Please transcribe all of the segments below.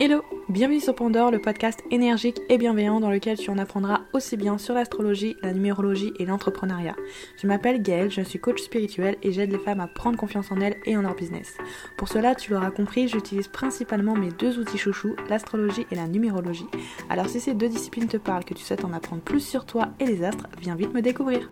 Hello, bienvenue sur Pandore, le podcast énergique et bienveillant dans lequel tu en apprendras aussi bien sur l'astrologie, la numérologie et l'entrepreneuriat. Je m'appelle Gaëlle, je suis coach spirituel et j'aide les femmes à prendre confiance en elles et en leur business. Pour cela, tu l'auras compris, j'utilise principalement mes deux outils chouchous, l'astrologie et la numérologie. Alors si ces deux disciplines te parlent, que tu souhaites en apprendre plus sur toi et les astres, viens vite me découvrir.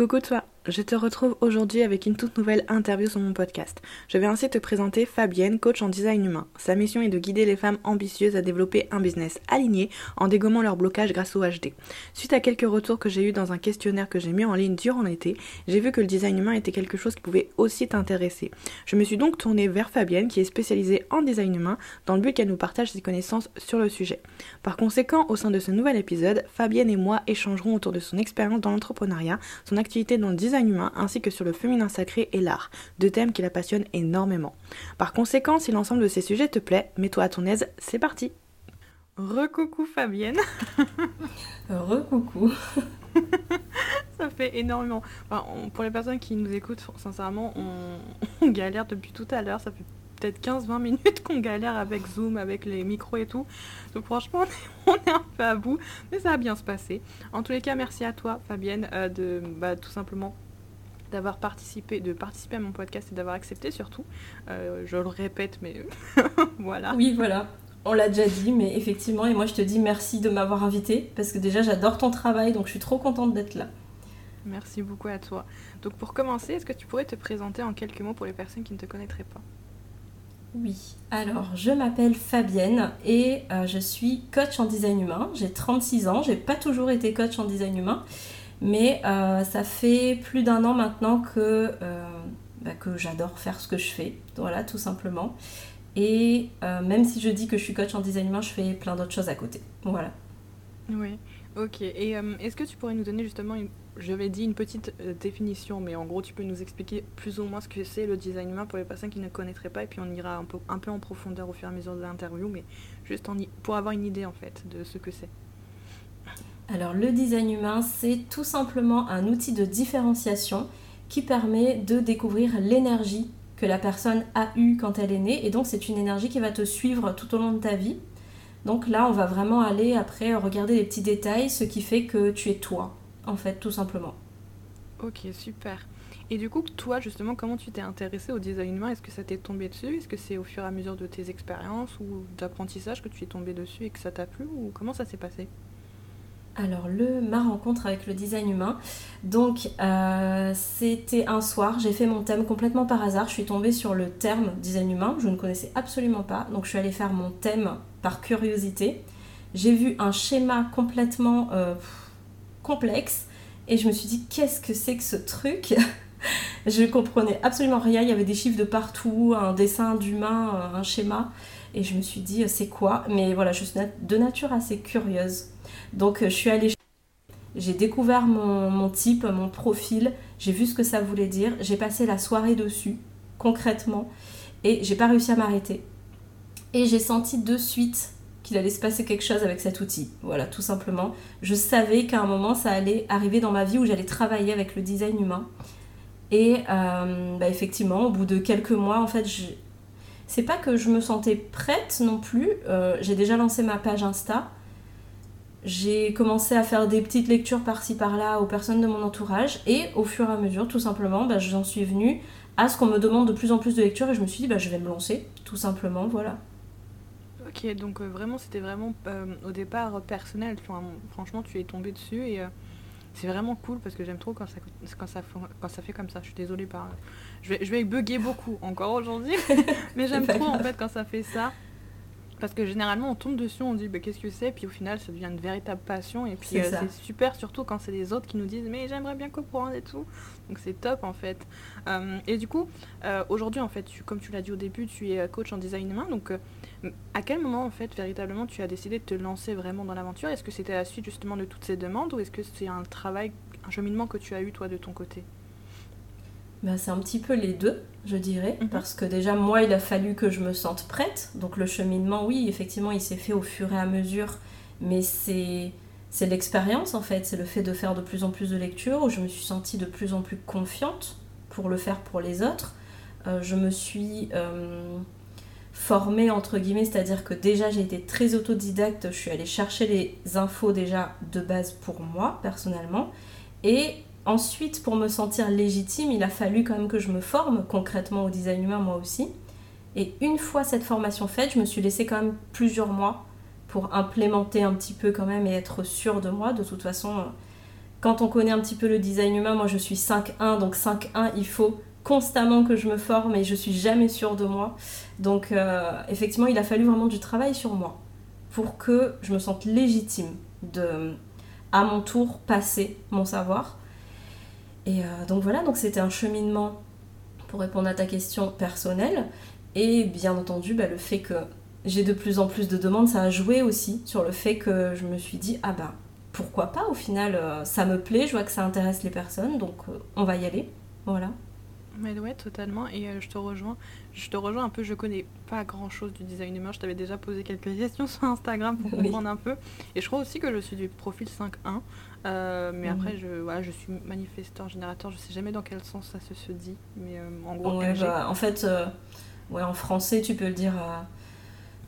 Coucou toi je te retrouve aujourd'hui avec une toute nouvelle interview sur mon podcast. Je vais ainsi te présenter Fabienne, coach en design humain. Sa mission est de guider les femmes ambitieuses à développer un business aligné en dégommant leur blocage grâce au HD. Suite à quelques retours que j'ai eu dans un questionnaire que j'ai mis en ligne durant l'été, j'ai vu que le design humain était quelque chose qui pouvait aussi t'intéresser. Je me suis donc tournée vers Fabienne qui est spécialisée en design humain dans le but qu'elle nous partage ses connaissances sur le sujet. Par conséquent, au sein de ce nouvel épisode, Fabienne et moi échangerons autour de son expérience dans l'entrepreneuriat, son activité dans le design humain ainsi que sur le féminin sacré et l'art, deux thèmes qui la passionnent énormément. Par conséquent, si l'ensemble de ces sujets te plaît, mets-toi à ton aise, c'est parti Recoucou Fabienne Recoucou Ça fait énormément. pour les personnes qui nous écoutent, sincèrement, on, galère depuis tout à l'heure. Ça fait peut-être 15-20 minutes qu'on galère avec Zoom, avec les micros et tout. Donc franchement, on est, un peu à bout, mais ça va bien se passer. En tous les cas, merci à toi, Fabienne, euh, de bah, tout simplement d'avoir participé, de participer à mon podcast et d'avoir accepté surtout. Euh, je le répète, mais voilà. Oui, voilà. On l'a déjà dit, mais effectivement, et moi je te dis merci de m'avoir invité parce que déjà j'adore ton travail, donc je suis trop contente d'être là. Merci beaucoup à toi. Donc pour commencer, est-ce que tu pourrais te présenter en quelques mots pour les personnes qui ne te connaîtraient pas? Oui, alors je m'appelle Fabienne et euh, je suis coach en design humain. J'ai 36 ans, j'ai pas toujours été coach en design humain. Mais euh, ça fait plus d'un an maintenant que, euh, bah, que j'adore faire ce que je fais. Voilà, tout simplement. Et euh, même si je dis que je suis coach en design humain, je fais plein d'autres choses à côté. Voilà. Oui, ok. Et est-ce que tu pourrais nous donner justement, je vais dire une petite définition, mais en gros, tu peux nous expliquer plus ou moins ce que c'est le design humain pour les personnes qui ne connaîtraient pas, et puis on ira un peu, un peu en profondeur au fur et à mesure de l'interview, mais juste pour avoir une idée en fait de ce que c'est. Alors le design humain, c'est tout simplement un outil de différenciation qui permet de découvrir l'énergie que la personne a eue quand elle est née. Et donc c'est une énergie qui va te suivre tout au long de ta vie. Donc là, on va vraiment aller après regarder les petits détails, ce qui fait que tu es toi, en fait, tout simplement. Ok, super. Et du coup, toi, justement, comment tu t'es intéressé au design humain? Est-ce que ça t'est tombé dessus? Est-ce que c'est au fur et à mesure de tes expériences ou d'apprentissage que tu es tombé dessus et que ça t'a plu? Ou comment ça s'est passé? Alors, le, ma rencontre avec le design humain. Donc, euh, c'était un soir, j'ai fait mon thème complètement par hasard. Je suis tombée sur le terme design humain, je ne connaissais absolument pas. Donc, je suis allée faire mon thème par curiosité. J'ai vu un schéma complètement euh, complexe et je me suis dit, qu'est-ce que c'est que ce truc? Je ne comprenais absolument rien. Il y avait des chiffres de partout, un dessin d'humain, euh, un schéma. Et je me suis dit, c'est quoi? Mais voilà, je suis de nature assez curieuse. Donc euh, je suis allée, j'ai découvert mon, type, mon profil, j'ai vu ce que ça voulait dire, j'ai passé la soirée dessus, concrètement, et j'ai pas réussi à m'arrêter. Et j'ai senti de suite qu'il allait se passer quelque chose avec cet outil. Voilà, tout simplement. Je savais qu'à un moment, ça allait arriver dans ma vie où j'allais travailler avec le design humain. Et euh, bah, effectivement, au bout de quelques mois, en fait, c'est pas que je me sentais prête non plus. Euh, j'ai déjà lancé ma page Insta j'ai commencé à faire des petites lectures par-ci par-là aux personnes de mon entourage et au fur et à mesure, tout simplement, bah, j'en suis venue à ce qu'on me demande de plus en plus de lectures et je me suis dit bah, je vais me lancer, tout simplement, voilà. Ok, donc euh, vraiment c'était vraiment euh, au départ personnel, franchement tu es tombée dessus et euh, c'est vraiment cool parce que j'aime trop quand ça, quand, ça, quand ça fait comme ça, je suis désolée par... Je vais, je vais bugger beaucoup encore aujourd'hui, mais j'aime trop en fait quand ça fait ça. Parce que généralement, on tombe dessus, on dit bah, qu'est-ce que c'est, puis au final, ça devient une véritable passion. Et puis, euh, c'est super, surtout quand c'est les autres qui nous disent mais j'aimerais bien comprendre et tout. Donc, c'est top en fait. Euh, et du coup, euh, aujourd'hui, en fait, comme tu l'as dit au début, tu es coach en design humain. Donc, à quel moment, en fait, véritablement, tu as décidé de te lancer vraiment dans l'aventure? Est-ce que c'était la suite justement de toutes ces demandes ou est-ce que c'est un travail, un cheminement que tu as eu toi de ton côté? Bah, c'est un petit peu les deux, je dirais, mhm. parce que déjà moi il a fallu que je me sente prête. Donc le cheminement, oui, effectivement, il s'est fait au fur et à mesure, mais c'est c'est l'expérience en fait, c'est le fait de faire de plus en plus de lectures où je me suis sentie de plus en plus confiante pour le faire pour les autres. Euh, je me suis euh, formée entre guillemets, c'est-à-dire que déjà j'ai été très autodidacte, je suis allée chercher les infos déjà de base pour moi personnellement et ensuite pour me sentir légitime, il a fallu quand même que je me forme concrètement au design humain moi aussi. Et une fois cette formation faite, je me suis laissée quand même plusieurs mois pour implémenter un petit peu quand même et être sûre de moi. De toute façon, quand on connaît un petit peu le design humain, moi je suis 5-1, donc 5-1, il faut constamment que je me forme et je suis jamais sûre de moi. Donc euh, effectivement, il a fallu vraiment du travail sur moi pour que je me sente légitime de à mon tour passer mon savoir. Et euh, donc voilà, donc c'était un cheminement pour répondre à ta question personnelle. Et bien entendu, bah, le fait que j'ai de plus en plus de demandes, ça a joué aussi sur le fait que je me suis dit, ah bah pourquoi pas, au final, euh, ça me plaît, je vois que ça intéresse les personnes, donc euh, on va y aller. Voilà. Mais ouais, totalement. Et euh, je te rejoins. Je te rejoins un peu. Je connais pas grand chose du design humain. Je t'avais déjà posé quelques questions sur Instagram pour comprendre un peu. Et je crois aussi que je suis du profil 5.1. mais mhm. après, je, voilà, je suis manifesteur, générateur. Je sais jamais dans quel sens ça se, se dit. Mais en gros, bah, en fait, ouais, en français, tu peux le dire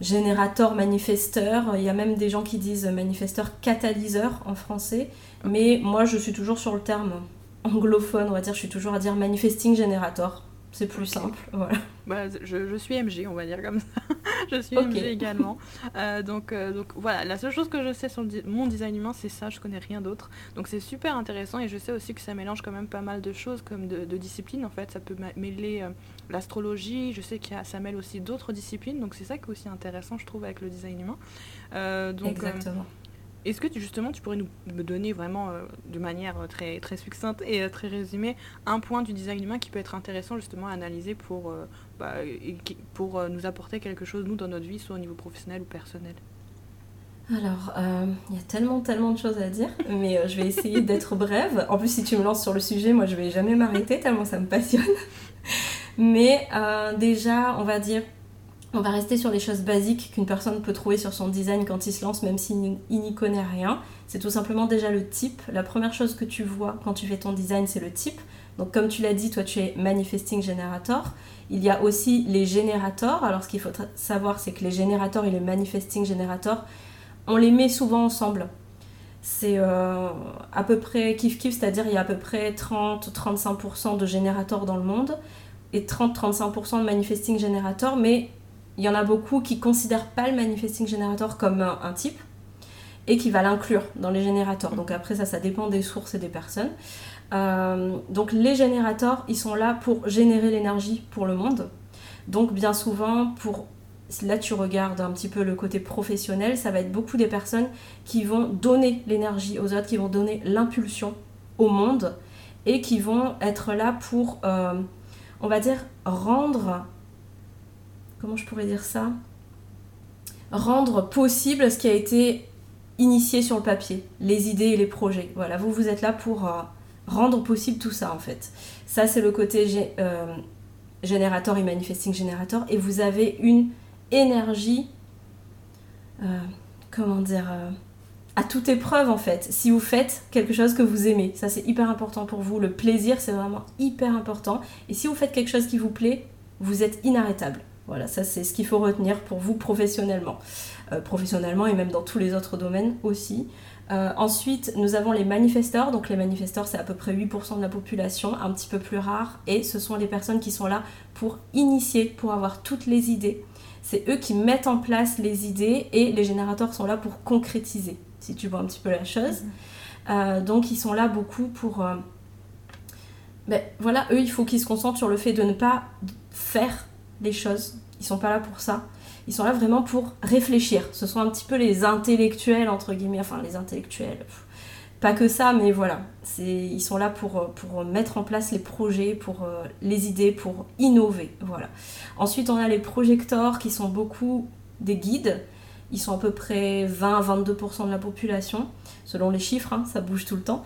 générateur, manifesteur. Il y a même des gens qui disent manifesteur catalyseur en français. Mais moi, je suis toujours sur le terme anglophone, on va dire. Je suis toujours à dire manifesting generator. C'est plus simple, voilà. Bah, je, suis MG, on va dire comme ça. je suis MG également. Euh, donc, euh, donc voilà, la seule chose que je sais sur mon design humain, c'est ça, je connais rien d'autre. Donc c'est super intéressant et je sais aussi que ça mélange quand même pas mal de choses, comme de, disciplines en fait. Ça peut mêler euh, l'astrologie, je sais que ça mêle aussi d'autres disciplines, donc c'est ça qui est aussi intéressant, je trouve, avec le design humain. donc, Exactement. Est-ce que justement tu pourrais nous donner vraiment euh, de manière euh, très, succincte et euh, très résumée un point du design humain qui peut être intéressant justement à analyser pour, bah, nous apporter quelque chose nous dans notre vie, soit au niveau professionnel ou personnel? Alors, il y a tellement, tellement de choses à dire, mais je vais essayer d'être brève. En plus, si tu me lances sur le sujet, moi, je vais jamais m'arrêter tellement ça me passionne. Mais déjà, on va dire on va rester sur les choses basiques qu'une personne peut trouver sur son design quand il se lance, même s'il n'y connaît rien. C'est tout simplement déjà le type. La première chose que tu vois quand tu fais ton design, c'est le type. Donc comme tu l'as dit, toi tu es Manifesting Generator. Il y a aussi les générateurs. Alors ce qu'il faut savoir, c'est que les générateurs et les Manifesting Generator, on les met souvent ensemble. C'est euh, à peu près kiff-kiff, c'est-à-dire il y a à peu près 30-35% de générateurs dans le monde et 30-35% de Manifesting Generator, mais il y en a beaucoup qui considèrent pas le manifesting generator comme un, type et qui va l'inclure dans les générateurs. Donc après ça, ça dépend des sources et des personnes. Euh, donc les générateurs, ils sont là pour générer l'énergie pour le monde. Donc bien souvent, pour là tu regardes un petit peu le côté professionnel, ça va être beaucoup des personnes qui vont donner l'énergie aux autres, qui vont donner l'impulsion au monde et qui vont être là pour, euh, on va dire, rendre comment je pourrais dire ça? Rendre possible ce qui a été initié sur le papier, les idées et les projets. Voilà, vous, vous êtes là pour euh, rendre possible tout ça en fait. Ça, c'est le côté euh, générateur et manifesting générateur. Et vous avez une énergie, euh, comment dire, à toute épreuve en fait. Si vous faites quelque chose que vous aimez, ça c'est hyper important pour vous. Le plaisir, c'est vraiment hyper important. Et si vous faites quelque chose qui vous plaît, vous êtes inarrêtable. Voilà, ça c'est ce qu'il faut retenir pour vous professionnellement. Euh, professionnellement et même dans tous les autres domaines aussi. Euh, ensuite, nous avons les manifesteurs. Donc les manifesteurs, c'est à peu près 8% de la population, un petit peu plus rare. Et ce sont les personnes qui sont là pour initier, pour avoir toutes les idées. C'est eux qui mettent en place les idées et les générateurs sont là pour concrétiser, si tu vois un petit peu la chose. Mhm. Euh, donc ils sont là beaucoup pour... Ben, voilà, eux, il faut qu'ils se concentrent sur le fait de ne pas faire les choses. Ils sont pas là pour ça. Ils sont là vraiment pour réfléchir. Ce sont un petit peu les intellectuels, entre guillemets, enfin les intellectuels. Pas que ça, mais voilà. Ils sont là pour, pour mettre en place les projets, pour euh, les idées, pour innover. Voilà. Ensuite, on a les projecteurs qui sont beaucoup des guides. Ils sont à peu près 20-22% de la population, selon les chiffres, hein, ça bouge tout le temps.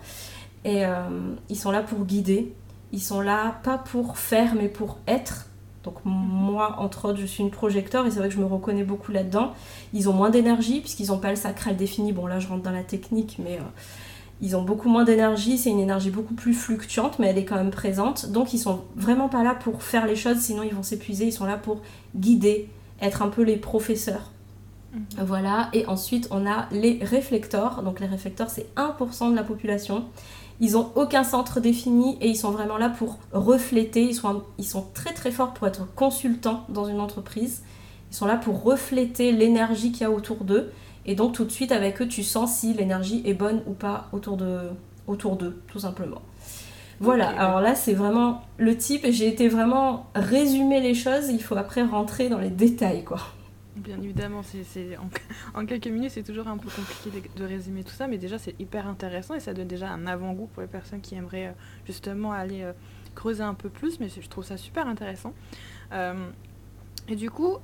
Et euh, ils sont là pour guider. Ils sont là pas pour faire, mais pour être Donc moi, entre autres, je suis une projecteur et c'est vrai que je me reconnais beaucoup là-dedans. Ils ont moins d'énergie puisqu'ils n'ont pas le sacral défini. Bon là, je rentre dans la technique, mais ils ont beaucoup moins d'énergie. C'est une énergie beaucoup plus fluctuante, mais elle est quand même présente. Donc ils sont vraiment pas là pour faire les choses, sinon ils vont s'épuiser. Ils sont là pour guider, être un peu les professeurs. Mhm. Voilà, et ensuite on a les réflecteurs. Donc les réflecteurs, c'est 1% de la population. Ils n'ont aucun centre défini et ils sont vraiment là pour refléter. Ils sont, ils sont très très forts pour être consultants dans une entreprise. Ils sont là pour refléter l'énergie qu'il y a autour d'eux. Et donc tout de suite avec eux, tu sens si l'énergie est bonne ou pas autour de autour d'eux, tout simplement. Voilà, alors là c'est vraiment le type et j'ai été vraiment résumer les choses, il faut après rentrer dans les détails quoi. Bien évidemment, c'est, en, quelques minutes c'est toujours un peu compliqué de, résumer tout ça, mais déjà c'est hyper intéressant et ça donne déjà un avant-goût pour les personnes qui aimeraient euh, justement aller euh, creuser un peu plus, mais je trouve ça super intéressant. Euh, et du coup,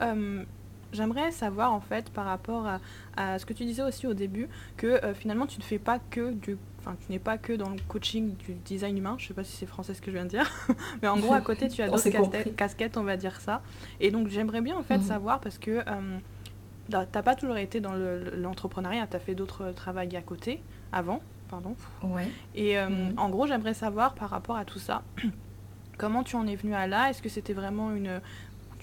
j'aimerais savoir en fait par rapport à, ce que tu disais aussi au début, que finalement tu ne fais pas que du enfin tu n'es pas que dans le coaching du design humain, je sais pas si c'est français ce que je viens de dire, mais en gros à côté tu as d'autres casquettes, on va dire ça. Et donc j'aimerais bien en fait mhm. savoir parce que euh, t'as pas toujours été dans l'entrepreneuriat, tu as fait d'autres travails à côté avant, pardon. Ouais. Et euh, mhm. en gros j'aimerais savoir par rapport à tout ça, comment tu en es venu à là? Est-ce que c'était vraiment une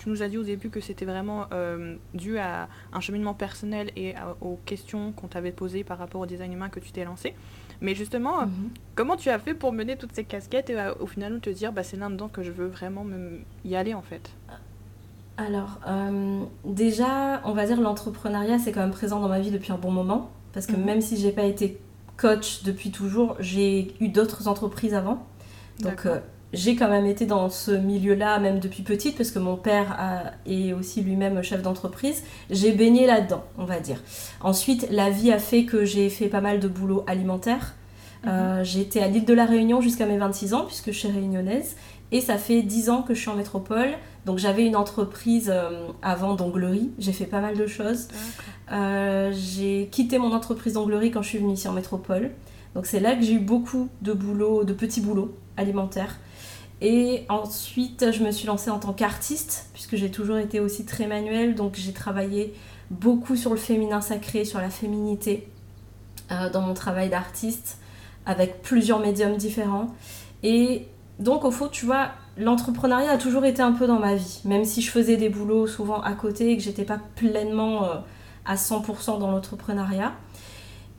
tu nous as dit au début que c'était vraiment euh, dû à un cheminement personnel et aux questions qu'on t'avait posées par rapport au design humain que tu t'es lancé. Mais justement, mhm. comment tu as fait pour mener toutes ces casquettes et euh, au final te dire bah, c'est là-dedans que je veux vraiment y aller en fait? Alors, euh, déjà, on va dire l'entrepreneuriat, c'est quand même présent dans ma vie depuis un bon moment. Parce que mhm. même si j'ai pas été coach depuis toujours, j'ai eu d'autres entreprises avant. Donc, euh, j'ai quand même été dans ce milieu-là, même depuis petite, parce que mon père est aussi lui-même chef d'entreprise. J'ai baigné là-dedans, on va dire. Ensuite, la vie a fait que j'ai fait pas mal de boulot alimentaire. Euh, mhm. j'ai été à l'île de la Réunion jusqu'à mes 26 ans, puisque je suis réunionnaise. Et ça fait 10 ans que je suis en métropole. Donc j'avais une entreprise euh, avant d'onglerie. J'ai fait pas mal de choses. Euh, j'ai quitté mon entreprise d'onglerie quand je suis venue ici en métropole. Donc c'est là que j'ai eu beaucoup de boulot, de petits boulots alimentaires. Et ensuite, je me suis lancée en tant qu'artiste, puisque j'ai toujours été aussi très manuelle. Donc, j'ai travaillé beaucoup sur le féminin sacré, sur la féminité, euh, dans mon travail d'artiste, avec plusieurs médiums différents. Et donc, au fond, tu vois, l'entrepreneuriat a toujours été un peu dans ma vie, même si je faisais des boulots souvent à côté et que j'étais pas pleinement euh, à 100% dans l'entrepreneuriat.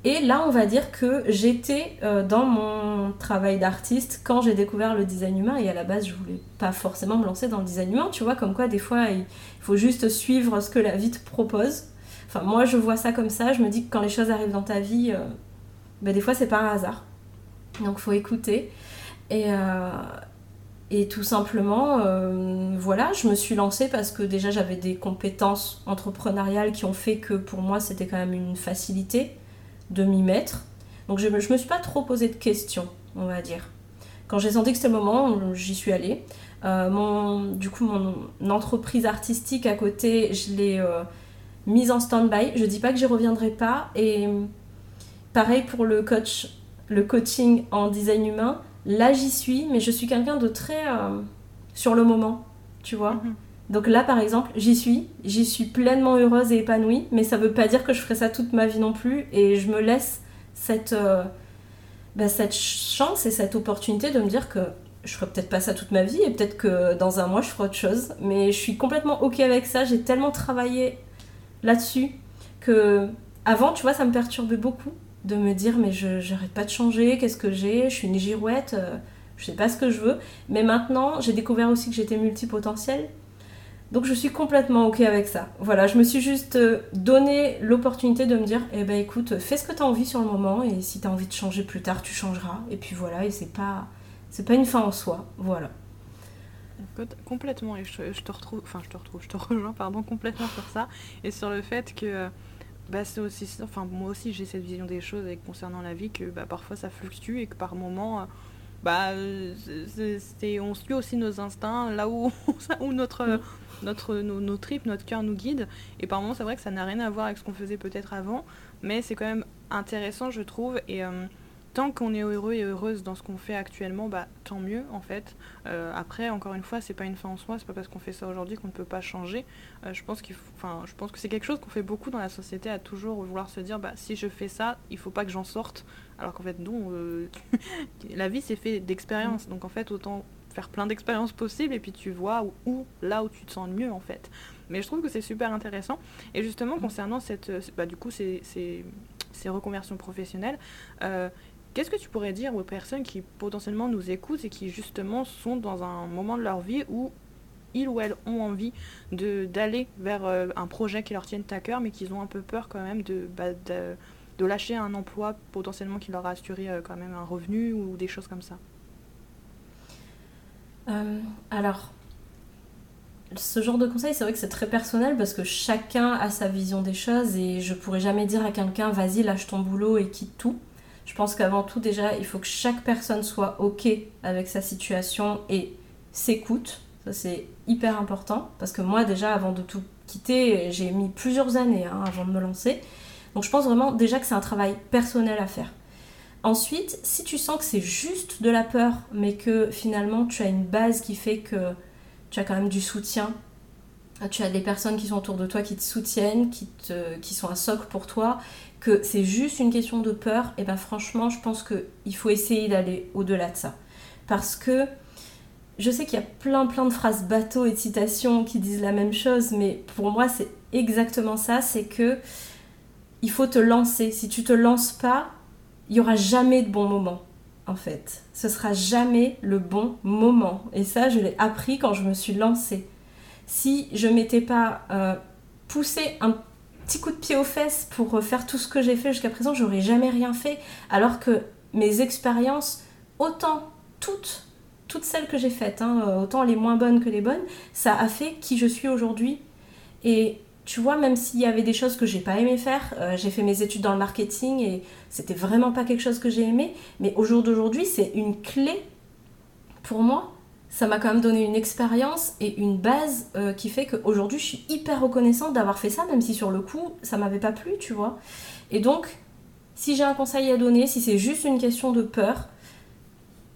Et là, on va dire que j'étais euh, dans mon travail d'artiste quand j'ai découvert le design humain. Et à la base, je voulais pas forcément me lancer dans le design humain. Tu vois, comme quoi, des fois, il faut juste suivre ce que la vie te propose. Enfin, moi, je vois ça comme ça. Je me dis que quand les choses arrivent dans ta vie, euh, ben, des fois, c'est pas un hasard. Donc, faut écouter. Et, euh, et tout simplement, voilà, je me suis lancée parce que déjà, j'avais des compétences entrepreneuriales qui ont fait que pour moi, c'était quand même une facilité de m'y mettre. Donc je ne me, suis pas trop posé de questions, on va dire. Quand j'ai senti que c'était le moment, j'y suis allée. Euh, mon, du coup, mon entreprise artistique à côté, je l'ai euh, mise en stand-by. Je dis pas que j'y reviendrai pas. Et pareil pour le coach, le coaching en design humain. Là, j'y suis, mais je suis quelqu'un de très euh, sur le moment, tu vois. Mhm. Donc là, par exemple, j'y suis, j'y suis pleinement heureuse et épanouie, mais ça veut pas dire que je ferai ça toute ma vie non plus, et je me laisse cette, euh, bah, chance et cette opportunité de me dire que je ferai peut-être pas ça toute ma vie, et peut-être que dans un mois, je ferai autre chose, mais je suis complètement ok avec ça, j'ai tellement travaillé là-dessus que avant, tu vois, ça me perturbait beaucoup de me dire mais je j'arrête pas de changer, qu'est-ce que j'ai, je suis une girouette, euh, je sais pas ce que je veux, mais maintenant, j'ai découvert aussi que j'étais multipotentielle donc je suis complètement ok avec ça. Voilà, je me suis juste euh, donné l'opportunité de me dire, eh ben écoute, fais ce que tu as envie sur le moment et si tu as envie de changer plus tard, tu changeras. Et puis voilà, et c'est pas, c'est pas une fin en soi. Voilà. Complètement, et je, te retrouve, enfin je te retrouve, je te rejoins, pardon, complètement sur ça et sur le fait que bah, c'est aussi, enfin moi aussi j'ai cette vision des choses concernant la vie que bah, parfois ça fluctue et que par moment bah, c'est, on suit aussi nos instincts là où, où notre, mm notre, nos, tripes, notre cœur nous guide. Et par moments, c'est vrai que ça n'a rien à voir avec ce qu'on faisait peut-être avant, mais c'est quand même intéressant, je trouve. Et euh, tant qu'on est heureux et heureuse dans ce qu'on fait actuellement, bah tant mieux en fait. Euh, après, encore une fois, c'est pas une fin en soi, c'est pas parce qu'on fait ça aujourd'hui qu'on ne peut pas changer. Euh, je pense qu'il enfin, je pense que c'est quelque chose qu'on fait beaucoup dans la société à toujours vouloir se dire, bah si je fais ça, il faut pas que j'en sorte. Alors qu'en fait non, euh, la vie c'est fait d'expériences, donc en fait autant faire plein d'expériences possibles et puis tu vois où, là où tu te sens le mieux en fait. Mais je trouve que c'est super intéressant. Et justement concernant cette, bah, du coup ces, ces, ces reconversions professionnelles. Qu'est-ce que tu pourrais dire aux personnes qui potentiellement nous écoutent et qui justement sont dans un moment de leur vie où ils ou elles ont envie de, d'aller vers euh, un projet qui leur tienne à cœur, mais qu'ils ont un peu peur quand même de, bah, de, de, lâcher un emploi potentiellement qui leur a assuré euh, quand même un revenu ou des choses comme ça? Euh, Alors, ce genre de conseil, c'est vrai que c'est très personnel parce que chacun a sa vision des choses et je pourrais jamais dire à quelqu'un vas-y lâche ton boulot et quitte tout. Je pense qu'avant tout, déjà, il faut que chaque personne soit OK avec sa situation et s'écoute. Ça, c'est hyper important. Parce que moi, déjà, avant de tout quitter, j'ai mis plusieurs années hein, avant de me lancer. Donc, je pense vraiment déjà que c'est un travail personnel à faire. Ensuite, si tu sens que c'est juste de la peur, mais que finalement, tu as une base qui fait que tu as quand même du soutien, tu as des personnes qui sont autour de toi qui te soutiennent, qui, sont un socle pour toi, que c'est juste une question de peur, et ben franchement, je pense qu'il faut essayer d'aller au-delà de ça. Parce que je sais qu'il y a plein plein de phrases bateaux et de citations qui disent la même chose, mais pour moi c'est exactement ça, c'est que il faut te lancer. Si tu te lances pas, il y aura jamais de bon moment en fait. Ce sera jamais le bon moment. Et ça, je l'ai appris quand je me suis lancée. Si je m'étais pas euh, poussé un petit coup de pied aux fesses pour faire tout ce que j'ai fait jusqu'à présent, j'aurais jamais rien fait. Alors que mes expériences, autant toutes, toutes celles que j'ai faites, hein, autant les moins bonnes que les bonnes, ça a fait qui je suis aujourd'hui. Et tu vois, même s'il y avait des choses que j'ai pas aimé faire, euh, j'ai fait mes études dans le marketing et c'était vraiment pas quelque chose que j'ai aimé, mais au jour d'aujourd'hui, c'est une clé pour moi ça m'a quand même donné une expérience et une base euh, qui fait qu'aujourd'hui je suis hyper reconnaissante d'avoir fait ça, même si sur le coup ça m'avait pas plu, tu vois. Et donc, si j'ai un conseil à donner, si c'est juste une question de peur,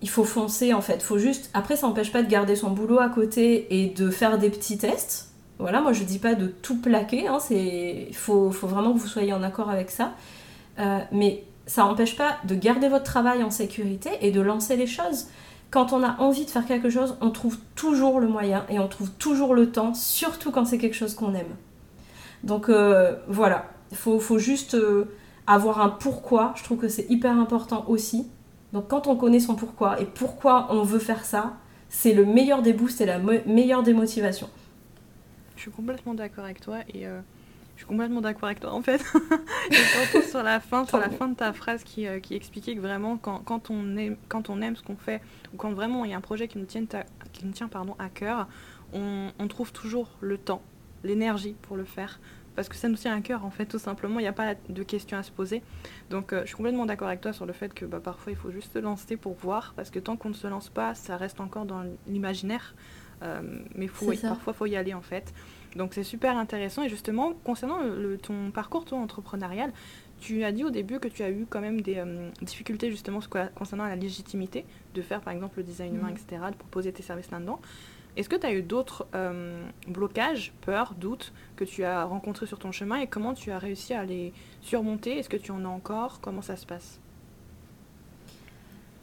il faut foncer en fait. Faut juste. Après, ça n'empêche pas de garder son boulot à côté et de faire des petits tests. Voilà, moi je dis pas de tout plaquer, hein, il faut, faut, vraiment que vous soyez en accord avec ça. Euh, mais ça n'empêche pas de garder votre travail en sécurité et de lancer les choses quand on a envie de faire quelque chose, on trouve toujours le moyen et on trouve toujours le temps, surtout quand c'est quelque chose qu'on aime. Donc euh, voilà, il faut, juste euh, avoir un pourquoi, je trouve que c'est hyper important aussi. Donc quand on connaît son pourquoi et pourquoi on veut faire ça, c'est le meilleur des boosts et la meilleure des motivations. Je suis complètement d'accord avec toi et euh, je suis complètement d'accord avec toi en fait. sur la fin, sur la fin de ta phrase qui, euh, qui expliquait que vraiment quand, quand, on aime, quand on aime ce qu'on fait ou quand vraiment il y a un projet qui nous tient, qui nous tient pardon, à cœur, on, on trouve toujours le temps, l'énergie pour le faire. Parce que ça nous tient à cœur en fait, tout simplement, il n'y a pas de questions à se poser. Donc euh, je suis complètement d'accord avec toi sur le fait que bah, parfois il faut juste se lancer pour voir, parce que tant qu'on ne se lance pas, ça reste encore dans l'imaginaire. Euh, mais faut, parfois il faut y aller en fait. Donc c'est super intéressant. Et justement, concernant le, ton parcours toi, entrepreneurial, tu as dit au début que tu as eu quand même des euh, difficultés justement concernant la légitimité de faire par exemple le design humain, mhm. etc., de proposer tes services là-dedans. Est-ce que tu as eu d'autres euh, blocages, peurs, doutes que tu as rencontrés sur ton chemin et comment tu as réussi à les surmonter? Est-ce que tu en as encore? Comment ça se passe?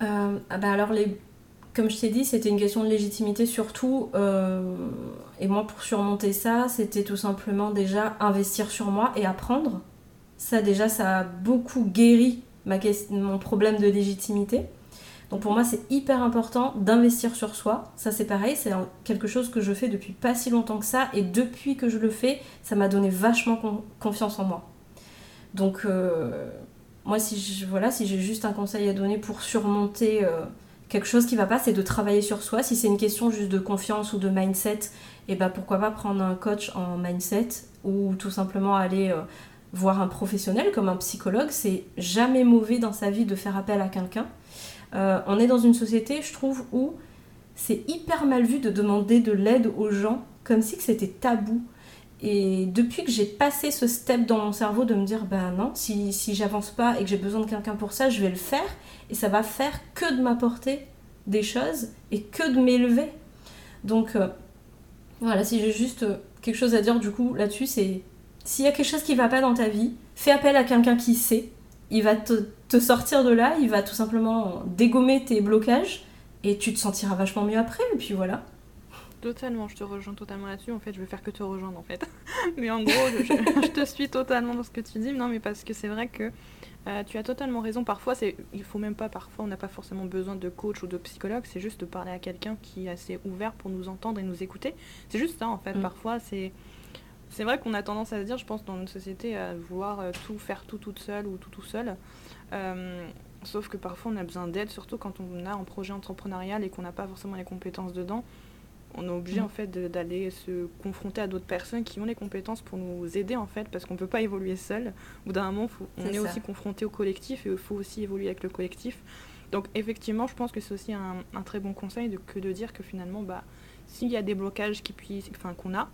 Euh, ah bah alors les comme je t'ai dit, c'était une question de légitimité surtout. Euh, et moi, pour surmonter ça, c'était tout simplement déjà investir sur moi et apprendre. Ça, déjà, ça a beaucoup guéri mon problème de légitimité. Donc pour moi, c'est hyper important d'investir sur soi. Ça, c'est pareil, c'est quelque chose que je fais depuis pas si longtemps que ça. Et depuis que je le fais, ça m'a donné vachement confiance en moi. Donc, euh, moi, si voilà, si j'ai juste un conseil à donner pour surmonter euh, quelque chose qui va pas, c'est de travailler sur soi. Si c'est une question juste de confiance ou de mindset, et eh ben pourquoi pas prendre un coach en mindset ou tout simplement aller euh, voir un professionnel comme un psychologue. C'est jamais mauvais dans sa vie de faire appel à quelqu'un. Euh, on est dans une société, je trouve, où c'est hyper mal vu de demander de l'aide aux gens comme si c'était tabou. Et depuis que j'ai passé ce step dans mon cerveau de me dire, ben non, si, si j'avance pas et que j'ai besoin de quelqu'un pour ça, je vais le faire. Et ça va faire que de m'apporter des choses et que de m'élever. Donc euh, voilà, si j'ai juste euh, quelque chose à dire du coup là-dessus, c'est s'il y a quelque chose qui va pas dans ta vie, fais appel à quelqu'un qui sait. Il va te, te sortir de là, il va tout simplement dégommer tes blocages et tu te sentiras vachement mieux après. Et puis voilà. Totalement, je te rejoins totalement là-dessus. En fait, je vais faire que te rejoindre en fait. mais en gros, je, te suis totalement dans ce que tu dis. Non, mais parce que c'est vrai que euh, tu as totalement raison. Parfois, c'est, il faut même pas. Parfois, on n'a pas forcément besoin de coach ou de psychologue. C'est juste de parler à quelqu'un qui est assez ouvert pour nous entendre et nous écouter. C'est juste ça en fait. Mm. Parfois, c'est c'est vrai qu'on a tendance à se dire, je pense, dans notre société, à vouloir euh, tout faire tout toute seule ou tout tout seul. Euh, sauf que parfois, on a besoin d'aide, surtout quand on a un projet entrepreneurial et qu'on n'a pas forcément les compétences dedans on est obligé mm. en fait d'aller se confronter à d'autres personnes qui ont les compétences pour nous aider en fait parce qu'on ne peut pas évoluer seul. Au bout d'un moment, on est, aussi confronté au collectif et il faut aussi évoluer avec le collectif. Donc effectivement, je pense que c'est aussi un, très bon conseil de, que de dire que finalement, bah, s'il y a des blocages qui enfin, qu'on a,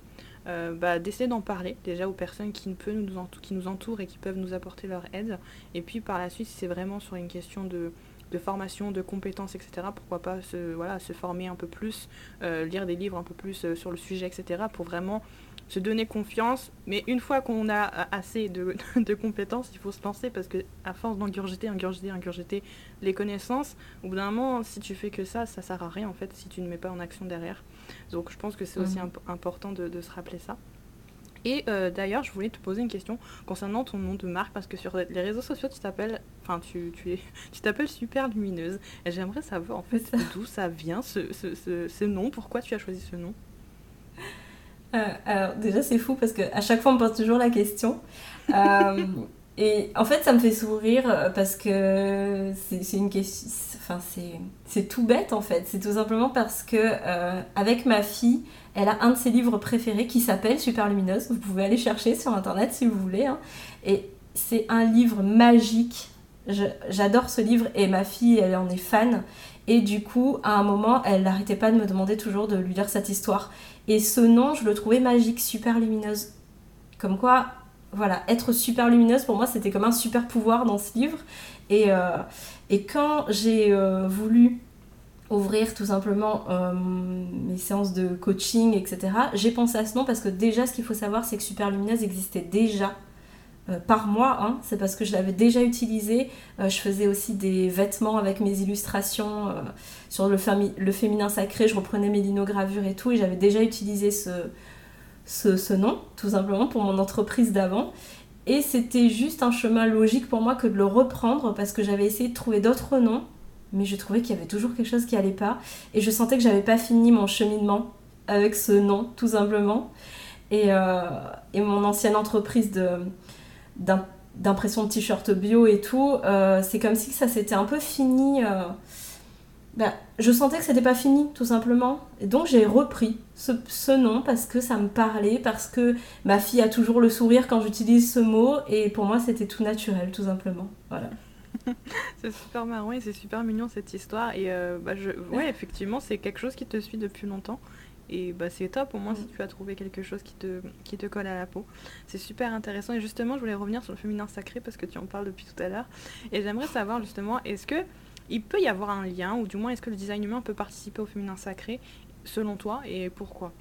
euh, bah, d'essayer d'en parler déjà aux personnes qui, peut nous qui nous entourent et qui peuvent nous apporter leur aide. Et puis par la suite, si c'est vraiment sur une question de de formation, de compétences, etc. Pourquoi pas se, voilà, se former un peu plus, euh, lire des livres un peu plus euh, sur le sujet, etc. Pour vraiment se donner confiance. Mais une fois qu'on a euh, assez de, de, compétences, il faut se lancer parce que à force d'engurgiter, ingurgiter, ingurgiter les connaissances, au bout d'un moment, si tu fais que ça, ça sert à rien en fait si tu ne mets pas en action derrière. Donc je pense que c'est aussi mmh. important de, de se rappeler ça. Et euh, d'ailleurs, je voulais te poser une question concernant ton nom de marque parce que sur les réseaux sociaux, tu t'appelles, enfin, tu, tu, es, tu t'appelles Super Lumineuse. Et j'aimerais savoir en fait d'où ça vient ce, ce, ce, nom, pourquoi tu as choisi ce nom? Euh, alors déjà, c'est fou parce qu'à chaque fois, on me pose toujours la question. Euh, et en fait, ça me fait sourire parce que c'est une question. Enfin, c'est tout bête en fait. C'est tout simplement parce que avec ma fille, elle a un de ses livres préférés qui s'appelle Super Lumineuse. Vous pouvez aller chercher sur internet si vous voulez. Hein. Et c'est un livre magique. J'adore ce livre et ma fille, elle en est fan. Et du coup, à un moment, elle n'arrêtait pas de me demander toujours de lui lire cette histoire. Et ce nom, je le trouvais magique, super lumineuse. Comme quoi, voilà, être super lumineuse, pour moi, c'était comme un super pouvoir dans ce livre. Et, euh, quand j'ai euh, voulu ouvrir tout simplement euh, mes séances de coaching, etc. J'ai pensé à ce nom parce que déjà, ce qu'il faut savoir, c'est que Super Lumineuse existait déjà euh, par mois. Hein. C'est parce que je l'avais déjà utilisé. Euh, je faisais aussi des vêtements avec mes illustrations sur le, le, féminin sacré. Je reprenais mes linogravures et tout. Et j'avais déjà utilisé ce, nom, tout simplement, pour mon entreprise d'avant. Et c'était juste un chemin logique pour moi que de le reprendre parce que j'avais essayé de trouver d'autres noms mais je trouvais qu'il y avait toujours quelque chose qui allait pas et je sentais que j'avais pas fini mon cheminement avec ce nom tout simplement euh, et mon ancienne entreprise de d'impression de t-shirt bio et tout euh, c'est comme si ça s'était un peu fini ben, je sentais que c'était pas fini tout simplement et donc j'ai repris ce, ce, nom parce que ça me parlait parce que ma fille a toujours le sourire quand j'utilise ce mot et pour moi c'était tout naturel tout simplement voilà c'est super marrant et c'est super mignon cette histoire. Et euh, bah, je... ouais, effectivement, c'est quelque chose qui te suit depuis longtemps. Et bah, c'est top au moins si mm. tu as trouvé quelque chose qui te, qui te colle à la peau. C'est super intéressant. Et justement, je voulais revenir sur le féminin sacré parce que tu en parles depuis tout à l'heure. Et j'aimerais savoir justement, est-ce que il peut y avoir un lien, ou du moins est-ce que le design humain peut participer au féminin sacré, selon toi, et pourquoi?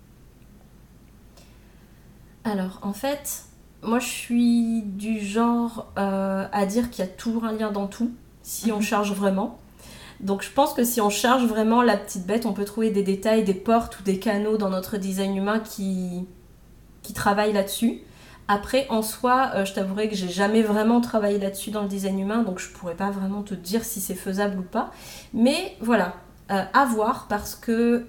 Alors, en fait, moi, je suis du genre euh, à dire qu'il y a toujours un lien dans tout, si on mhm. charge vraiment. Donc je pense que si on charge vraiment la petite bête, on peut trouver des détails, des portes ou des canaux dans notre design humain qui, qui travaillent là-dessus. Après, en soi, euh, je t'avouerai que j'ai jamais vraiment travaillé là-dessus dans le design humain, donc je pourrais pas vraiment te dire si c'est faisable ou pas. Mais voilà, euh, à voir parce que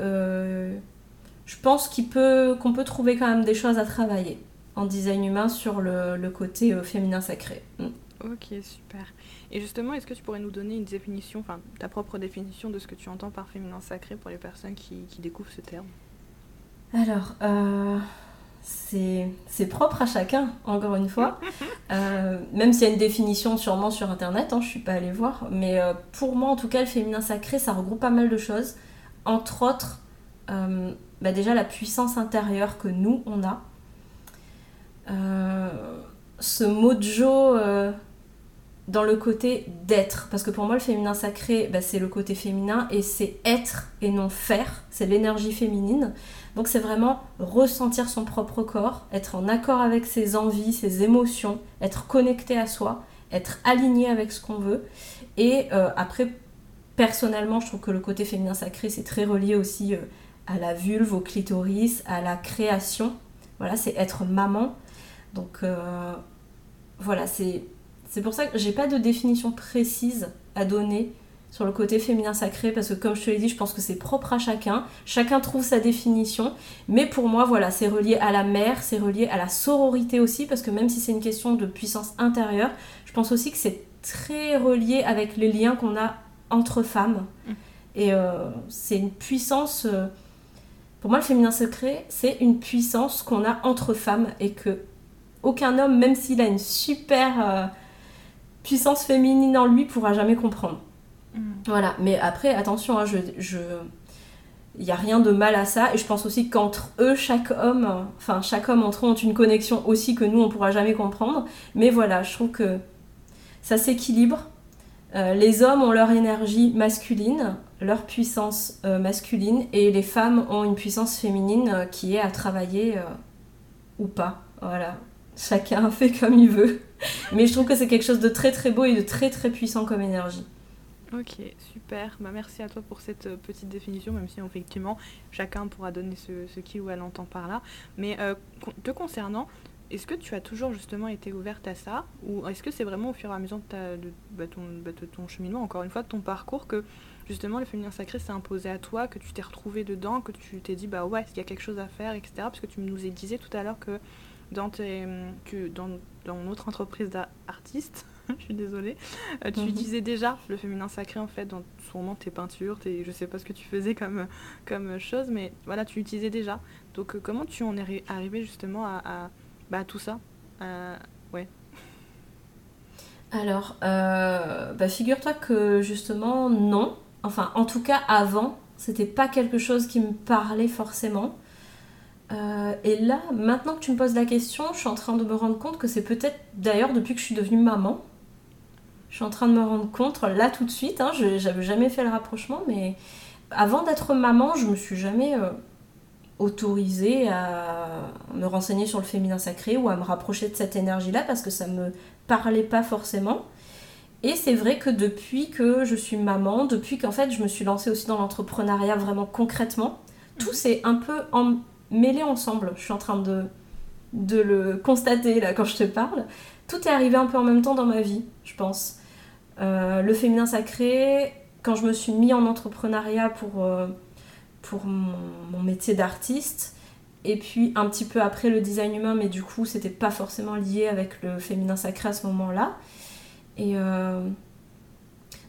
je pense qu'on peut, trouver quand même des choses à travailler en design humain sur le, côté euh, féminin sacré. Mm. Ok, super. Et justement, est-ce que tu pourrais nous donner une définition, enfin ta propre définition de ce que tu entends par féminin sacré pour les personnes qui, découvrent ce terme? Alors, euh, c'est propre à chacun, encore une fois. Euh, même s'il y a une définition sûrement sur Internet, hein, je ne suis pas allée voir. Mais pour moi, en tout cas, le féminin sacré, ça regroupe pas mal de choses. Entre autres, bah déjà la puissance intérieure que nous, on a ce mojo dans le côté d'être. Parce que pour moi, le féminin sacré, bah, c'est le côté féminin et c'est être et non faire. C'est l'énergie féminine. Donc c'est vraiment ressentir son propre corps, être en accord avec ses envies, ses émotions, être connecté à soi, être aligné avec ce qu'on veut. Et euh, après, personnellement, je trouve que le côté féminin sacré, c'est très relié aussi euh, à la vulve, au clitoris, à la création. Voilà, c'est être maman. Donc euh, voilà, c'est c'est pour ça que j'ai pas de définition précise à donner sur le côté féminin sacré parce que comme je te l'ai dit, je pense que c'est propre à chacun. Chacun trouve sa définition, mais pour moi, voilà, c'est relié à la mère, c'est relié à la sororité aussi parce que même si c'est une question de puissance intérieure, je pense aussi que c'est très relié avec les liens qu'on a entre femmes. Mm. Et euh, c'est une puissance. Euh, pour moi, le féminin sacré, c'est une puissance qu'on a entre femmes et que aucun homme, même s'il a une super euh, puissance féminine en lui pourra jamais comprendre. Mm. Voilà, mais après, attention, hein, je, je... il n'y a rien de mal à ça. Et je pense aussi qu'entre eux, chaque homme, enfin, chaque homme entre eux ont une connexion aussi que nous, on pourra jamais comprendre. Mais voilà, je trouve que ça s'équilibre. Euh, les hommes ont leur énergie masculine, leur puissance euh, masculine, et les femmes ont une puissance féminine euh, qui est à travailler ou pas. Voilà, chacun fait comme il veut. Mais je trouve que c'est quelque chose de très très beau et de très très puissant comme énergie. Ok, super. Bah, merci à toi pour cette euh, petite définition, même si effectivement chacun pourra donner ce, ce qu'il ou elle entend par là. Mais euh, te concernant, est-ce que tu as toujours justement été ouverte à ça? Ou est-ce que c'est vraiment au fur et à mesure de, bah, bah, de, ton, cheminement, encore une fois, de ton parcours, que justement le féminin sacré s'est imposé à toi, que tu t'es retrouvé dedans, que tu t'es dit, bah ouais, il y a quelque chose à faire, etc. Parce que tu nous disais tout à l'heure que dans, tes, que dans, dans notre entreprise d'artiste, je suis désolée, euh, tu mhm. utilisais déjà le féminin sacré en fait dans sûrement tes peintures, tes, je sais pas ce que tu faisais comme, comme chose, mais voilà, tu l'utilisais déjà. Donc euh, comment tu en es arrivé justement à, bah, tout ça Ouais. Alors, euh, bah, figure-toi que justement, non. Enfin, en tout cas, avant, c'était pas quelque chose qui me parlait forcément. Euh, et là, maintenant que tu me poses la question, je suis en train de me rendre compte que c'est peut-être d'ailleurs depuis que je suis devenue maman. Je suis en train de me rendre compte là tout de suite, hein, j'avais jamais fait le rapprochement, mais avant d'être maman, je me suis jamais euh, autorisée à me renseigner sur le féminin sacré ou à me rapprocher de cette énergie-là parce que ça me parlait pas forcément. Et c'est vrai que depuis que je suis maman, depuis qu'en fait je me suis lancée aussi dans l'entrepreneuriat vraiment concrètement, tout mhm. s'est un peu en mêlés ensemble. Je suis en train de, le constater là quand je te parle. Tout est arrivé un peu en même temps dans ma vie, je pense. Euh, le féminin sacré, quand je me suis mis en entrepreneuriat pour, euh, mon, métier d'artiste, et puis un petit peu après le design humain, mais du coup c'était pas forcément lié avec le féminin sacré à ce moment-là. Et euh,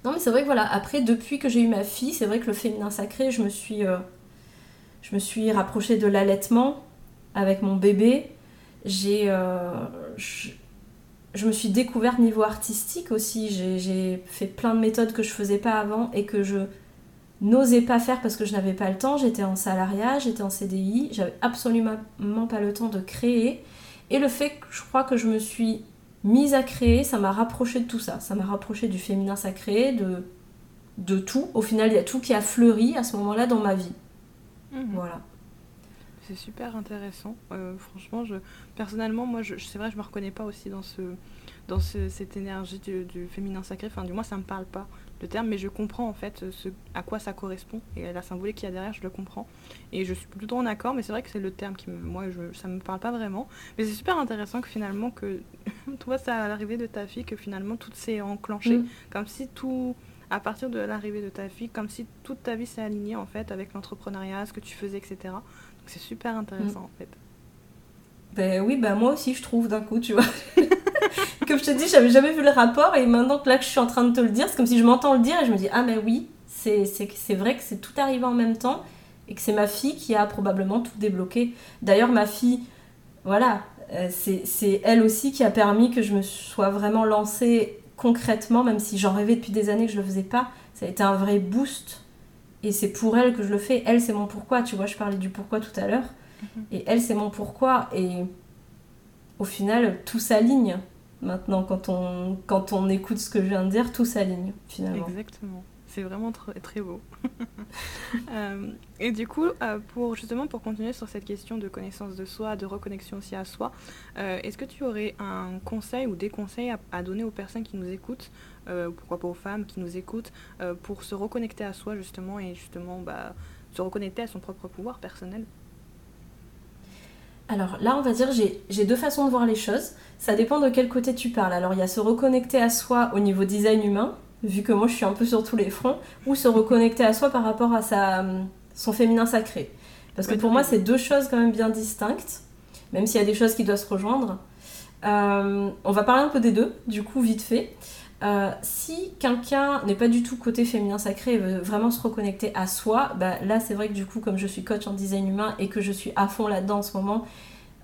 non mais c'est vrai que voilà, après depuis que j'ai eu ma fille, c'est vrai que le féminin sacré, je me suis je me suis rapprochée de l'allaitement avec mon bébé. J'ai, euh, je, me suis découverte niveau artistique aussi. J'ai fait plein de méthodes que je faisais pas avant et que je n'osais pas faire parce que je n'avais pas le temps. J'étais en salariat, j'étais en CDI, j'avais absolument pas le temps de créer. Et le fait que je crois que je me suis mise à créer, ça m'a rapproché de tout ça. Ça m'a rapproché du féminin sacré, de, de tout. Au final, il y a tout qui a fleuri à ce moment-là dans ma vie. Mhm. Voilà. C'est super intéressant. Euh, franchement, je, personnellement, moi, je, c'est vrai, je me reconnais pas aussi dans, ce, dans cette énergie du, féminin sacré. Enfin, du moins, ça me parle pas le terme, mais je comprends en fait ce, à quoi ça correspond et la symbolique qu'il y a derrière, je le comprends. Et je suis plutôt en accord, mais c'est vrai que c'est le terme qui me, moi, je, ça me parle pas vraiment. Mais c'est super intéressant que finalement, que toi, ça à l'arrivée de ta fille, que finalement tout s'est enclenché, mm. comme si tout à partir de l'arrivée de ta fille, comme si toute ta vie s'est alignée en fait avec l'entrepreneuriat, ce que tu faisais, etc. Donc c'est super intéressant mm. en fait. Ben oui, ben moi aussi je trouve d'un coup, tu vois. comme je te dis, j'avais jamais vu le rapport et maintenant que là que je suis en train de te le dire, c'est comme si je m'entends le dire et je me dis ah mais oui, c'est vrai que c'est tout arrivé en même temps et que c'est ma fille qui a probablement tout débloqué. D'ailleurs ma fille, voilà, euh, c'est elle aussi qui a permis que je me sois vraiment lancée concrètement, même si j'en rêvais depuis des années que je le faisais pas, ça a été un vrai boost. Et c'est pour elle que je le fais. Elle, c'est mon pourquoi. Tu vois, je parlais du pourquoi tout à l'heure. Mhm. Et elle, c'est mon pourquoi. Et au final, tout s'aligne. Maintenant, quand on, quand on écoute ce que je viens de dire, tout s'aligne finalement. Exactement. C'est vraiment très, beau. Euh, et du coup, euh, pour justement pour continuer sur cette question de connaissance de soi, de reconnexion aussi à soi, euh, est-ce que tu aurais un conseil ou des conseils à, donner aux personnes qui nous écoutent, pourquoi pas aux femmes qui nous écoutent, pour se reconnecter à soi justement et justement bah, se reconnecter à son propre pouvoir personnel? Alors là, on va dire, j'ai deux façons de voir les choses. Ça dépend de quel côté tu parles. Alors il y a se reconnecter à soi au niveau design humain, vu que moi je suis un peu sur tous les fronts, ou se reconnecter à soi par rapport à sa, son féminin sacré. Parce que pour moi, c'est deux choses quand même bien distinctes, même s'il y a des choses qui doivent se rejoindre. Euh, on va parler un peu des deux, du coup, vite fait. Euh, si quelqu'un n'est pas du tout côté féminin sacré et veut vraiment se reconnecter à soi, bah, là c'est vrai que du coup comme je suis coach en design humain et que je suis à fond là-dedans en ce moment,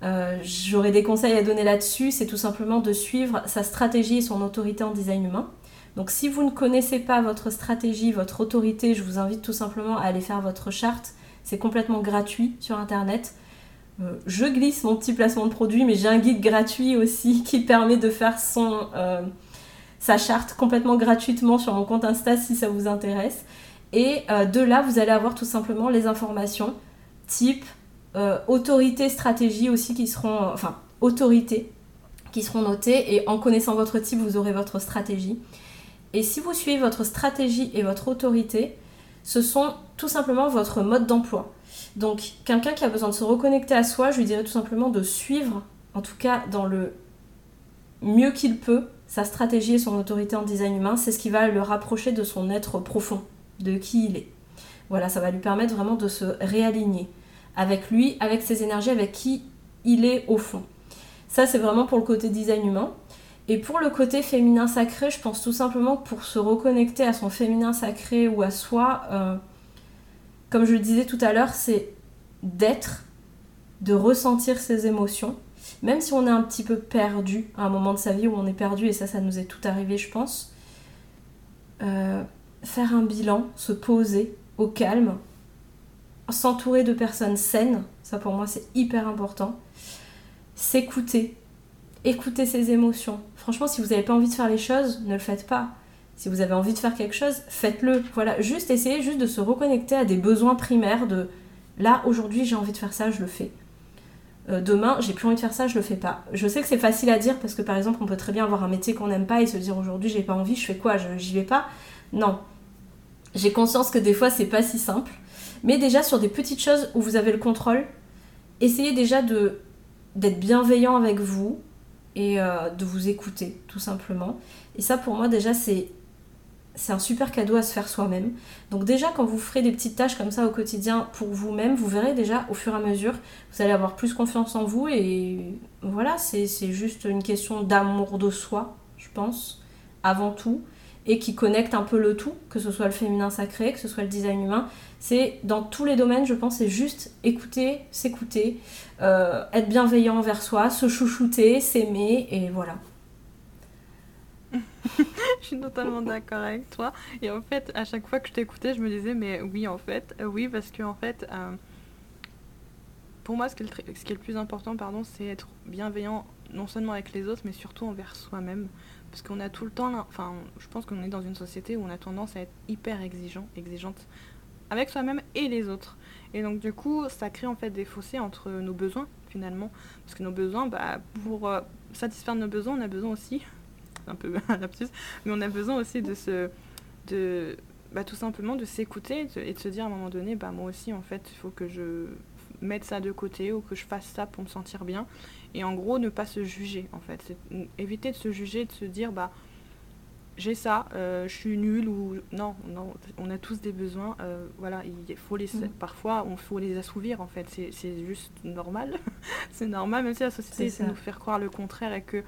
euh, j'aurais des conseils à donner là-dessus, c'est tout simplement de suivre sa stratégie et son autorité en design humain. Donc si vous ne connaissez pas votre stratégie, votre autorité, je vous invite tout simplement à aller faire votre charte. C'est complètement gratuit sur internet. Euh, je glisse mon petit placement de produit, mais j'ai un guide gratuit aussi qui permet de faire son, euh, sa charte complètement gratuitement sur mon compte Insta si ça vous intéresse. Et euh, de là, vous allez avoir tout simplement les informations type autorité, stratégie aussi qui seront, enfin autorité qui seront notées. Et en connaissant votre type, vous aurez votre stratégie. Et si vous suivez votre stratégie et votre autorité, ce sont tout simplement votre mode d'emploi. Donc quelqu'un qui a besoin de se reconnecter à soi, je lui dirais tout simplement de suivre, en tout cas dans le mieux qu'il peut, sa stratégie et son autorité en design humain. C'est ce qui va le rapprocher de son être profond, de qui il est. Voilà, ça va lui permettre vraiment de se réaligner avec lui, avec ses énergies, avec qui il est au fond. Ça, c'est vraiment pour le côté design humain. Et pour le côté féminin sacré, je pense tout simplement que pour se reconnecter à son féminin sacré ou à soi, euh, comme je le disais tout à l'heure, c'est d'être, de ressentir ses émotions. Même si on est un petit peu perdu à un moment de sa vie où on est perdu, et ça, ça nous est tout arrivé, je pense. Euh, faire un bilan, se poser au calme, s'entourer de personnes saines, ça pour moi c'est hyper important. S'écouter, écouter ses émotions. Franchement, si vous n'avez pas envie de faire les choses, ne le faites pas. Si vous avez envie de faire quelque chose, faites-le. Voilà, juste essayez juste de se reconnecter à des besoins primaires de là aujourd'hui j'ai envie de faire ça, je le fais. Euh, demain, j'ai plus envie de faire ça, je le fais pas. Je sais que c'est facile à dire parce que par exemple, on peut très bien avoir un métier qu'on n'aime pas et se dire aujourd'hui j'ai pas envie, je fais quoi J'y vais pas? Non. J'ai conscience que des fois c'est pas si simple. Mais déjà sur des petites choses où vous avez le contrôle, essayez déjà d'être bienveillant avec vous, et euh, de vous écouter, tout simplement. Et ça, pour moi, déjà, c'est c'est un super cadeau à se faire soi-même. Donc déjà, quand vous ferez des petites tâches comme ça au quotidien pour vous-même, vous verrez déjà au fur et à mesure, vous allez avoir plus confiance en vous et voilà, c'est juste une question d'amour de soi, je pense, avant tout, et qui connecte un peu le tout, que ce soit le féminin sacré, que ce soit le design humain. C'est dans tous les domaines, je pense, c'est juste écouter, s'écouter, euh, être bienveillant envers soi, se chouchouter, s'aimer, et voilà. je suis totalement d'accord avec toi. Et en fait, à chaque fois que je t'écoutais, je me disais, mais oui, en fait, euh, oui, parce que en fait, euh, pour moi, ce qui, est le, ce qui est le plus important, pardon, c'est être bienveillant non seulement avec les autres, mais surtout envers soi-même. Parce qu'on a tout le temps, enfin, je pense qu'on est dans une société où on a tendance à être hyper exigeant, exigeante avec soi-même et les autres. Et donc du coup, ça crée en fait des fossés entre nos besoins finalement. Parce que nos besoins, bah, pour euh, satisfaire nos besoins, on a besoin aussi, un peu un lapsus, mais on a besoin aussi de se... De, bah, tout simplement de s'écouter et de se dire à un moment donné, bah, moi aussi en fait, il faut que je mette ça de côté ou que je fasse ça pour me sentir bien. Et en gros, ne pas se juger en fait. éviter de se juger, de se dire, bah j'ai ça, euh, je suis nulle ou non, non, on a tous des besoins, euh, voilà, il faut les, mm. parfois on faut les assouvir en fait, c'est juste normal, c'est normal, même si la société essaie de nous faire croire le contraire et que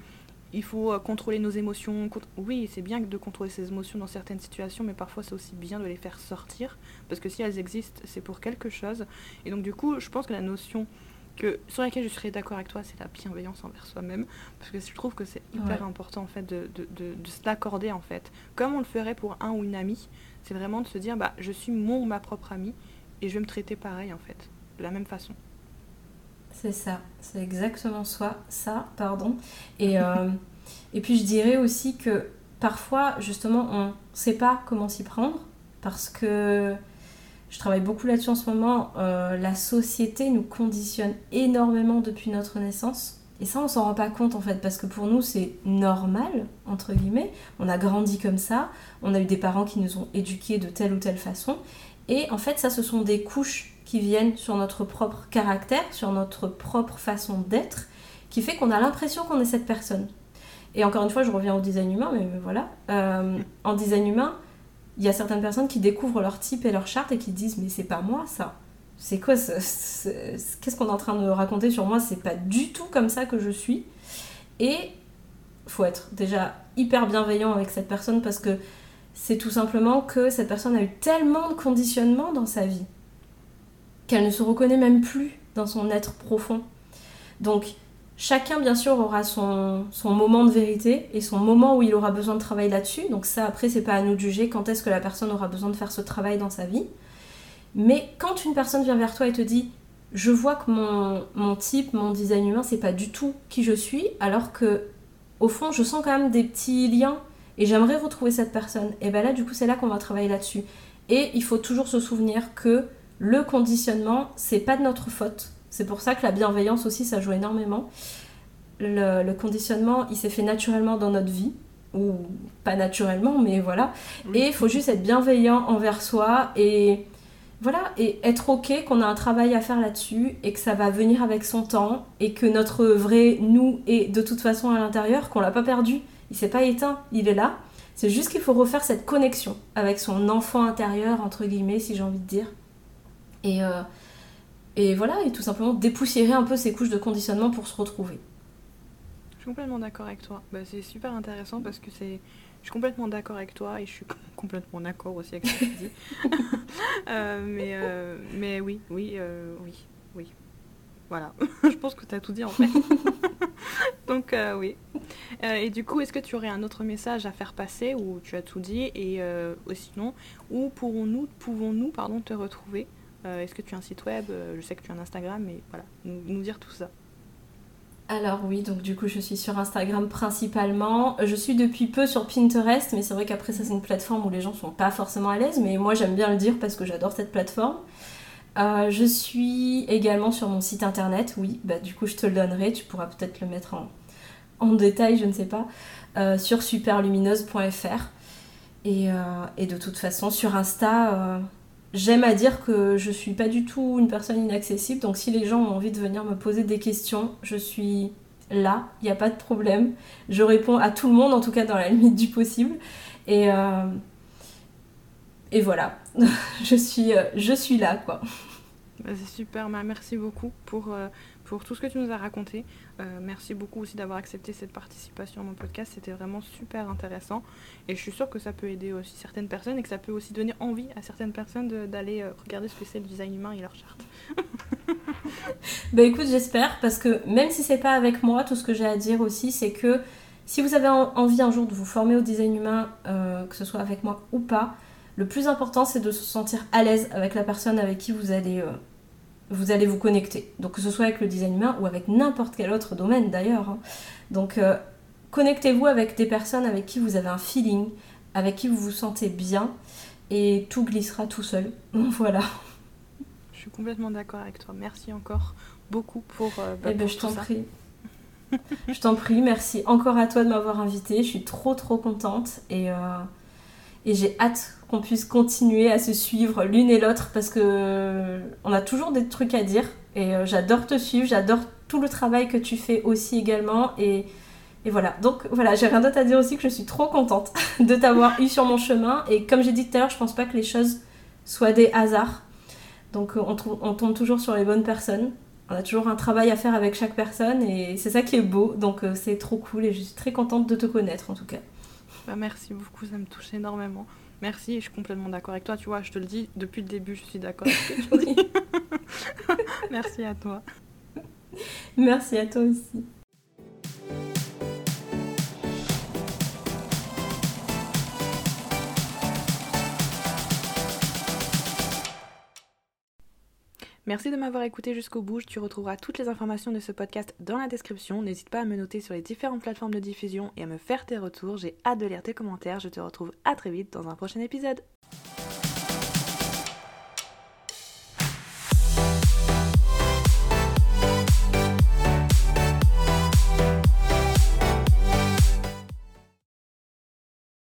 il faut euh, contrôler nos émotions. Oui, c'est bien de contrôler ses émotions dans certaines situations, mais parfois c'est aussi bien de les faire sortir parce que si elles existent, c'est pour quelque chose. Et donc du coup, je pense que la notion sur laquelle je serais d'accord avec toi, c'est la bienveillance envers soi-même, parce que je trouve que c'est hyper important en fait de, de, de, se l'accorder en fait, comme on le ferait pour un ou une amie, c'est vraiment de se dire bah je suis mon ou ma propre amie et je vais me traiter pareil en fait, de la même façon. C'est ça, c'est exactement ça, pardon. Et, euh, et puis je dirais aussi que parfois, justement, on ne sait pas comment s'y prendre parce que je travaille beaucoup là-dessus en ce moment. Euh, la société nous conditionne énormément depuis notre naissance. Et ça, on s'en rend pas compte en fait, parce que pour nous, c'est normal, entre guillemets. On a grandi comme ça, on a eu des parents qui nous ont éduqués de telle ou telle façon. Et en fait, ça, ce sont des couches qui viennent sur notre propre caractère, sur notre propre façon d'être, qui fait qu'on a l'impression qu'on est cette personne. Et encore une fois, je reviens au design humain, mais voilà. Euh, en design humain, il y a certaines personnes qui découvrent leur type et leur charte et qui disent Mais c'est pas moi ça. C'est quoi Qu'est-ce qu'on est en train de raconter sur moi? C'est pas du tout comme ça que je suis. Et faut être déjà hyper bienveillant avec cette personne parce que c'est tout simplement que cette personne a eu tellement de conditionnement dans sa vie qu'elle ne se reconnaît même plus dans son être profond. Donc, chacun, bien sûr, aura son, moment de vérité et son moment où il aura besoin de travailler là-dessus. Donc, ça, après, c'est pas à nous de juger quand est-ce que la personne aura besoin de faire ce travail dans sa vie. Mais quand une personne vient vers toi et te dit Je vois que mon, type, mon design humain, c'est pas du tout qui je suis, alors que, au fond, je sens quand même des petits liens et j'aimerais retrouver cette personne, et bien là, du coup, c'est là qu'on va travailler là-dessus. Et il faut toujours se souvenir que le conditionnement, c'est pas de notre faute. C'est pour ça que la bienveillance aussi, ça joue énormément. Le, conditionnement, il s'est fait naturellement dans notre vie, ou pas naturellement, mais voilà. Et il faut juste être bienveillant envers soi et voilà, et être ok qu'on a un travail à faire là-dessus et que ça va venir avec son temps et que notre vrai nous est de toute façon à l'intérieur, qu'on l'a pas perdu, il s'est pas éteint, il est là. C'est juste qu'il faut refaire cette connexion avec son enfant intérieur, entre guillemets, si j'ai envie de dire. Et, euh, et voilà, et tout simplement dépoussiérer un peu ces couches de conditionnement pour se retrouver. Je suis complètement d'accord avec toi. Bah, c'est super intéressant parce que c'est. Je suis complètement d'accord avec toi et je suis complètement d'accord aussi avec ce que tu dis. Euh, mais, euh, mais oui, oui, oui, oui. Voilà, je pense que tu as tout dit en fait. Donc oui. et du coup, est-ce que tu aurais un autre message à faire passer ou tu as tout dit Et sinon, où pourrons-nous, pouvons-nous pardon, te retrouver? Euh, est-ce que tu as un site web? Euh, Je sais que tu as un Instagram, mais voilà, nous, dire tout ça. Alors oui, donc du coup je suis sur Instagram principalement. Je suis depuis peu sur Pinterest, mais c'est vrai qu'après ça c'est une plateforme où les gens sont pas forcément à l'aise, mais moi j'aime bien le dire parce que j'adore cette plateforme. Euh, je suis également sur mon site internet, oui, bah du coup je te le donnerai, tu pourras peut-être le mettre en, en, détail, je ne sais pas, sur superlumineuse.fr. Et, et, de toute façon sur Insta, J'aime à dire que je suis pas du tout une personne inaccessible, donc si les gens ont envie de venir me poser des questions, je suis là, il n'y a pas de problème. Je réponds à tout le monde, en tout cas dans la limite du possible. Et, euh, et voilà, je, suis, euh, je suis là, quoi. Bah, c'est super, merci beaucoup pour, euh, pour tout ce que tu nous as raconté. Euh, merci beaucoup aussi d'avoir accepté cette participation à mon podcast. C'était vraiment super intéressant. Et je suis sûre que ça peut aider aussi certaines personnes et que ça peut aussi donner envie à certaines personnes d'aller euh, regarder ce que c'est le design humain et leur charte. bah écoute, j'espère parce que même si c'est pas avec moi, tout ce que j'ai à dire aussi, c'est que si vous avez envie un jour de vous former au design humain, euh, que ce soit avec moi ou pas, le plus important c'est de se sentir à l'aise avec la personne avec qui vous allez vous allez vous connecter. Donc que ce soit avec le design humain ou avec n'importe quel autre domaine d'ailleurs. Hein. Donc euh, connectez-vous avec des personnes avec qui vous avez un feeling, avec qui vous vous sentez bien et tout glissera tout seul. voilà. Je suis complètement d'accord avec toi. Merci encore beaucoup pour, euh, bah, eh ben, je t'en prie. je t'en prie, merci encore à toi de m'avoir invité. Je suis trop trop contente et, euh, et j'ai hâte qu'on puisse continuer à se suivre l'une et l'autre parce que on a toujours des trucs à dire et euh, j'adore te suivre, j'adore tout le travail que tu fais aussi également et, et voilà. Donc voilà, j'ai rien d'autre à dire aussi que je suis trop contente de t'avoir eu sur mon chemin et comme j'ai dit tout à l'heure, je pense pas que les choses soient des hasards. Donc euh, on, tombe toujours sur les bonnes personnes. On a toujours un travail à faire avec chaque personne et c'est ça qui est beau. Donc euh, c'est trop cool et je suis très contente de te connaître en tout cas. Bah, merci beaucoup, ça me touche énormément. Merci, je suis complètement d'accord avec toi. Tu vois, je te le dis depuis le début, je suis d'accord avec ce que tu dis. Merci à toi. Merci à toi aussi. Merci de m'avoir écouté jusqu'au bout. Tu retrouveras toutes les informations de ce podcast dans la description. N'hésite pas à me noter sur les différentes plateformes de diffusion et à me faire tes retours. J'ai hâte de lire tes commentaires. Je te retrouve à très vite dans un prochain épisode.